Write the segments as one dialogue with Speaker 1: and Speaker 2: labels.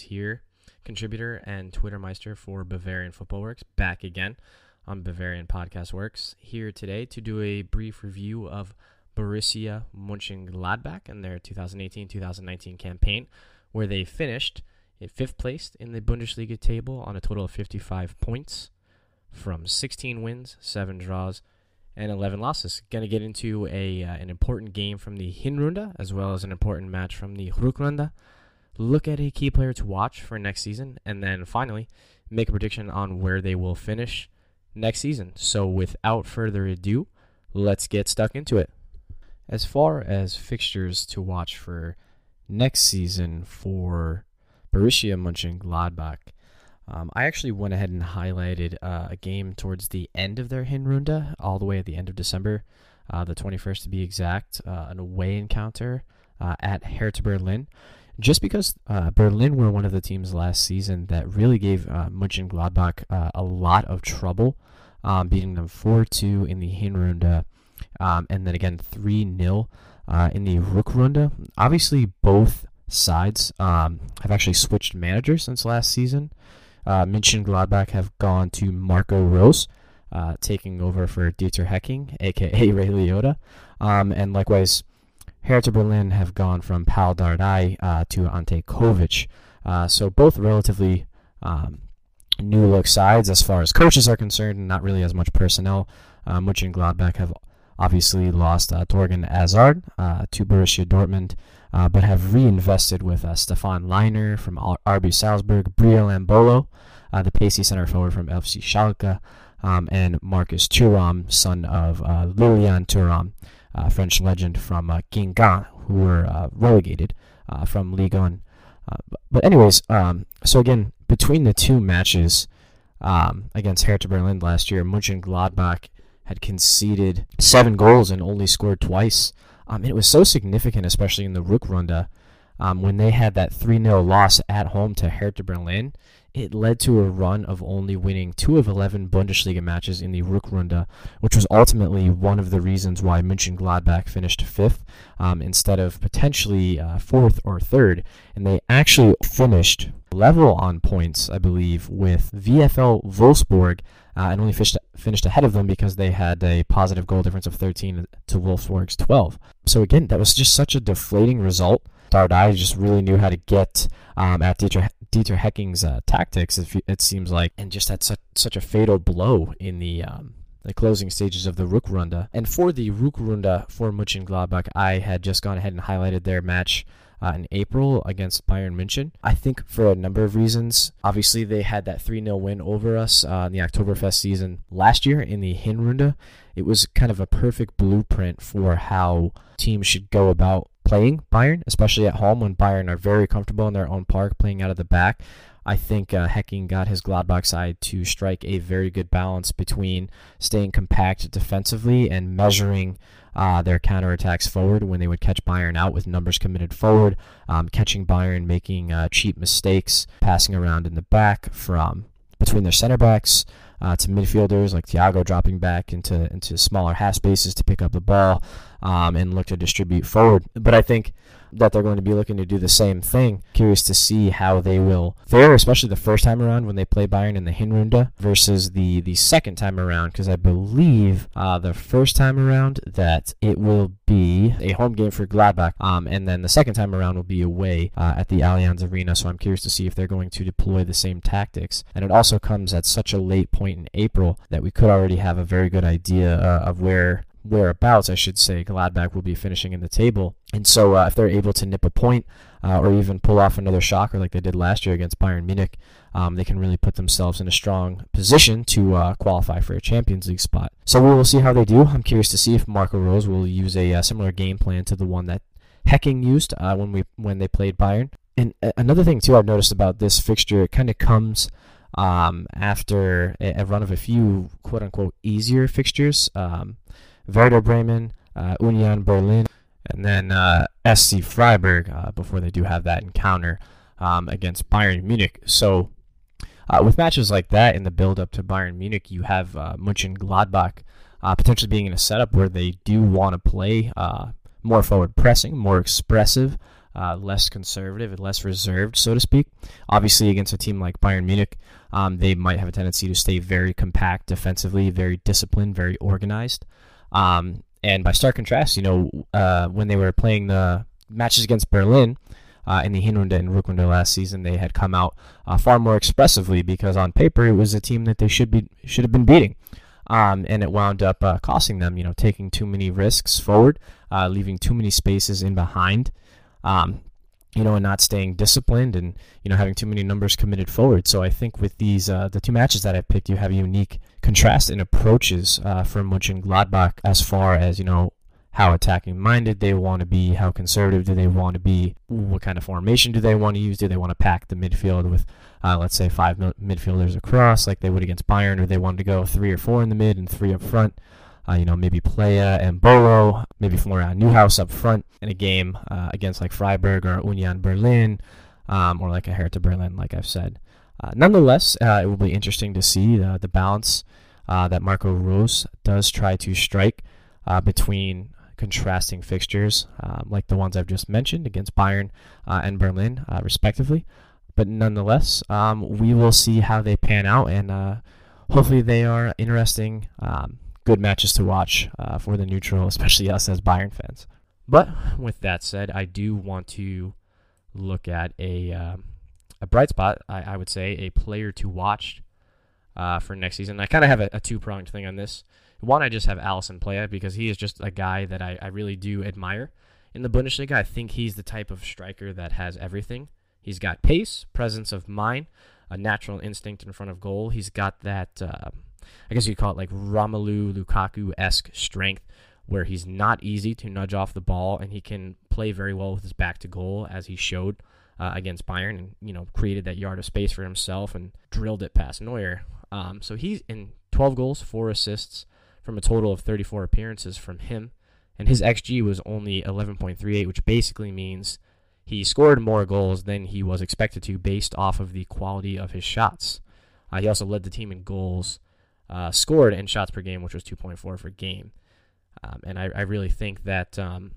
Speaker 1: Here, contributor and Twitter meister for Bavarian Football Works, back again on Bavarian Podcast Works. Here today to do a brief review of Borussia Mönchengladbach and their 2018-2019 campaign, where they finished in fifth place in the Bundesliga table on a total of 55 points from 16 wins, 7 draws, and 11 losses. Going to get into a uh, an important game from the Hinrunde as well as an important match from the Rückrunde. Look at a key player to watch for next season, and then finally make a prediction on where they will finish next season. So without further ado, let's get stuck into it. As far as fixtures to watch for next season for Borussia Mönchengladbach, um, I actually went ahead and highlighted uh, a game towards the end of their Hinrunde, all the way at the end of December, uh, the 21st to be exact, uh, an away encounter uh, at Hertha Berlin. Just because uh, Berlin were one of the teams last season that really gave uh, Mönchengladbach uh, a lot of trouble, um, beating them 4-2 in the Hinrunde, um, and then again 3-0 in the Rückrunde. Obviously, both sides um, have actually switched managers since last season. Uh, Mönchengladbach have gone to Marco Rose, uh, taking over for Dieter Hecking, aka Ray Liotta. Um, and likewise, Hertha Berlin have gone from Pal Dardai uh, to Ante Covic. Uh, so both relatively um, new look sides as far as coaches are concerned, and not really as much personnel. Much Uh, Gladbach have obviously lost uh, Thorgan Hazard uh, to Borussia Dortmund, uh, but have reinvested with uh, Stefan Lainer from RB Salzburg, Breel Embolo, uh, the pacey center forward from FC Schalke, um, and Marcus Thuram, son of uh, Lilian Thuram, uh, French legend from uh, Guingamp, who were uh, relegated from Ligue 1. but anyways, um, so again, between the two matches um, against Hertha Berlin last year, Mönchengladbach had conceded seven goals and only scored twice. Um, it was so significant, especially in the Rückrunde, um, when they had that 3 0 loss at home to Hertha Berlin. It led to a run of only winning two of 11 Bundesliga matches in the Rückrunde, which was ultimately one of the reasons why Mönchengladbach finished fifth um, instead of potentially uh, fourth or third. And they actually finished level on points, I believe, with VFL Wolfsburg uh, and only finished, finished ahead of them because they had a positive goal difference of 13 to Wolfsburg's 12. So again, that was just such a deflating result. Dardai just really knew how to get um, at Dieter, Dieter Hecking's uh, tactics, it seems like, and just had such, such a fatal blow in the um, the closing stages of the Rückrunde. And for the Rückrunde for Mönchengladbach, I had just gone ahead and highlighted their match uh, in April against Bayern München. I think for a number of reasons. Obviously, they had that 3 0 win over us uh, in the Oktoberfest season last year in the Hinrunde. It was kind of a perfect blueprint for how teams should go about playing Bayern, especially at home when Bayern are very comfortable in their own park playing out of the back. I think uh, Hecking got his Gladbach side to strike a very good balance between staying compact defensively and measuring uh, their counterattacks forward when they would catch Bayern out with numbers committed forward, um, catching Bayern making uh, cheap mistakes, passing around in the back from between their center backs uh, to midfielders like Thiago dropping back into into smaller half spaces to pick up the ball um, and look to distribute forward. But I think that they're going to be looking to do the same thing. Curious to see how they will fare, especially the first time around when they play Bayern in the Hinrunde versus the, the second time around, because I believe uh, the first time around that it will be a home game for Gladbach, um, and then the second time around will be away uh, at the Allianz Arena. So I'm curious to see if they're going to deploy the same tactics. And it also comes at such a late point in April that we could already have a very good idea uh, of where whereabouts, I should say, Gladbach will be finishing in the table. And so, uh, if they're able to nip a point, uh, or even pull off another shocker like they did last year against Bayern Munich, um, they can really put themselves in a strong position to uh, qualify for a Champions League spot. So we will see how they do. I'm curious to see if Marco Rose will use a, uh, similar game plan to the one that Hecking used uh, when we when they played Bayern. And uh, another thing too I've noticed about this fixture, it kind of comes um, after a, a, run of a few quote unquote easier fixtures. Um, Werder Bremen, uh, Union Berlin, and then uh, SC Freiburg uh, before they do have that encounter um, against Bayern Munich. So, with matches like that in the build up to Bayern Munich, you have uh, Mönchengladbach uh, potentially being in a setup where they do want to play more forward pressing, more expressive. uh, less conservative and less reserved, so to speak. Obviously, against a team like Bayern Munich, um, they might have a tendency to stay very compact defensively, very disciplined, very organized. Um, and by stark contrast, you know, uh, when they were playing the matches against Berlin uh, in the Hinrunde and Rückrunde last season, they had come out uh, far more expressively because on paper it was a team that they should be should have been beating. Um, and it wound up uh, costing them, you know, taking too many risks forward, uh, leaving too many spaces in behind, um, you know, and not staying disciplined and, you know, having too many numbers committed forward. So I think with these, uh, the two matches that I picked, you have a unique contrast in approaches uh, from Mönchengladbach as far as, you know, how attacking minded they want to be, how conservative do they want to be, what kind of formation do they want to use, do they want to pack the midfield with, uh, let's say, five midfielders across like they would against Bayern, or they want to go three or four in the mid and three up front. Uh, you know, maybe Plea and Bolo, maybe Florian Neuhaus up front in a game uh, against like Freiburg or Union Berlin, um, or like a Hertha Berlin, like I've said. Uh, nonetheless, uh, it will be interesting to see uh, the balance that Marco Rose does try to strike between contrasting fixtures um, like the ones I've just mentioned against Bayern uh, and Berlin, uh, respectively. But nonetheless, um, we will see how they pan out, and uh, hopefully they are interesting, um, good matches to watch uh, for the neutral, especially us as Bayern fans. But with that said, I do want to look at a um, a bright spot. I, I, would say a player to watch uh, for next season. I kind of have a, a two pronged thing on this. One, I just have Alisson Plea because he is just a guy that I, I really do admire. In the Bundesliga, I think he's the type of striker that has everything. He's got pace, presence of mind, a natural instinct in front of goal. He's got that, uh, I guess you call it like Romelu Lukaku esque strength, where he's not easy to nudge off the ball and he can play very well with his back to goal, as he showed uh, against Bayern, and you know created that yard of space for himself and drilled it past Neuer. Um, so he's in 12 goals, four assists from a total of 34 appearances from him. And his XG was only 11.38, which basically means he scored more goals than he was expected to based off of the quality of his shots. Uh, he also led the team in goals uh, scored and shots per game, which was 2.4 per game. Um, and I, I, really think that, um,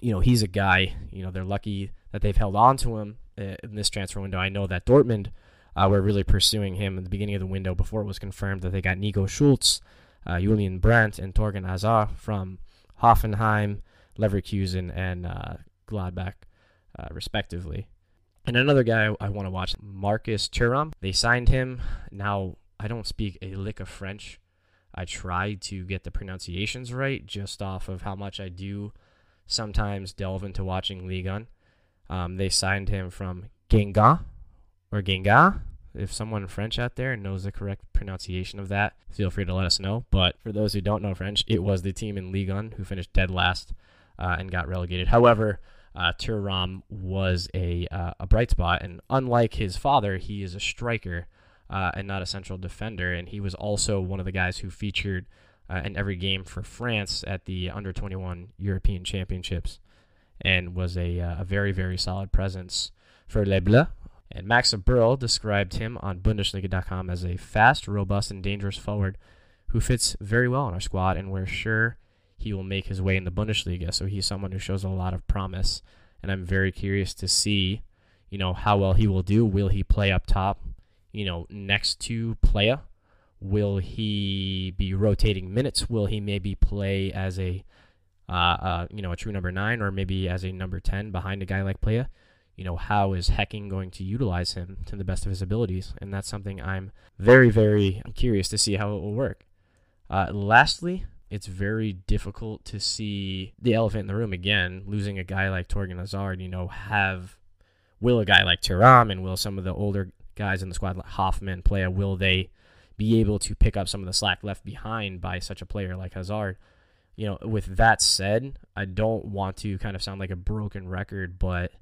Speaker 1: you know, he's a guy, you know, they're lucky that they've held on to him uh, in this transfer window. I know that Dortmund uh, were really pursuing him at the beginning of the window before it was confirmed that they got Nico Schulz uh, Julian Brandt and Thorgan Hazard from Hoffenheim, Leverkusen, and uh, Gladbach, uh, respectively. And another guy I, I want to watch, Marcus Thuram. They signed him. Now, I don't speak a lick of French. I try to get the pronunciations right just off of how much I do sometimes delve into watching Ligue 1. Um, they signed him from Genga or Genga, if someone French out there knows the correct pronunciation of that, feel free to let us know. But for those who don't know French, it was the team in Ligue 1 who finished dead last uh, and got relegated. However, uh, was a, uh, a bright spot, and unlike his father, he is a striker uh, and not a central defender. And he was also one of the guys who featured uh, in every game for France at the Under 21 European Championships and was a, uh, a very, very solid presence for Les Bleus and Max Eberl described him on Bundesliga.com as a fast, robust, and dangerous forward who fits very well in our squad, and we're sure he will make his way in the Bundesliga. So he's someone who shows a lot of promise, and I'm very curious to see, you know, how well he will do. Will he play up top, you know, next to Plea? Will he be rotating minutes? Will he maybe play as a, uh, uh, you know, a true number nine, or maybe as a number ten behind a guy like Plea? you know, how is Hecking going to utilize him to the best of his abilities? And that's something I'm very, very curious to see how it will work. Uh, lastly, it's very difficult to see the elephant in the room again, losing a guy like Thorgan Hazard, you know, have will a guy like Thuram and will some of the older guys in the squad like Hofmann play a will they be able to pick up some of the slack left behind by such a player like Hazard? You know, with that said, I don't want to kind of sound like a broken record, but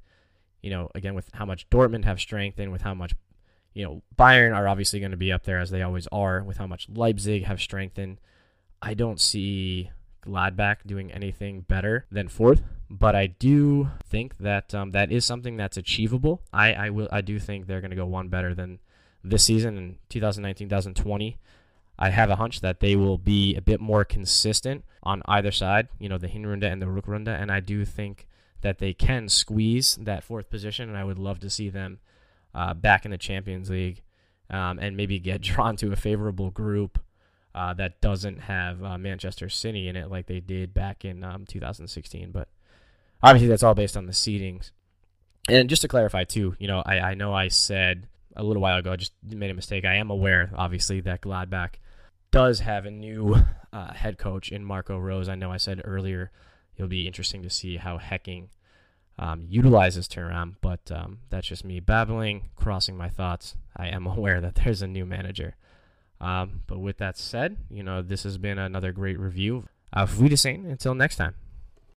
Speaker 1: you know, again, with how much Dortmund have strengthened, with how much, you know, Bayern are obviously going to be up there as they always are, with how much Leipzig have strengthened. I don't see Gladbach doing anything better than fourth, but I do think that um, that is something that's achievable. I, I will I do think they're going to go one better than this season in 2019-2020. I have a hunch that they will be a bit more consistent on either side, you know, the Hinrunde and the Rückrunde, and I do think that they can squeeze that fourth position, and I would love to see them uh, back in the Champions League um, and maybe get drawn to a favorable group uh, that doesn't have uh, Manchester City in it like they did back in um, 2016. But obviously, that's all based on the seedings. And just to clarify, too, you know, I, I know I said a little while ago, I just made a mistake. I am aware, obviously, that Gladbach does have a new uh, head coach in Marco Rose. I know I said earlier it'll be interesting to see how Hecking um, utilizes Thuram, but um, that's just me babbling, crossing my thoughts. I am aware that there's a new manager. Um, but with that said, you know, this has been another great review. Auf Wiedersehen. Until next time.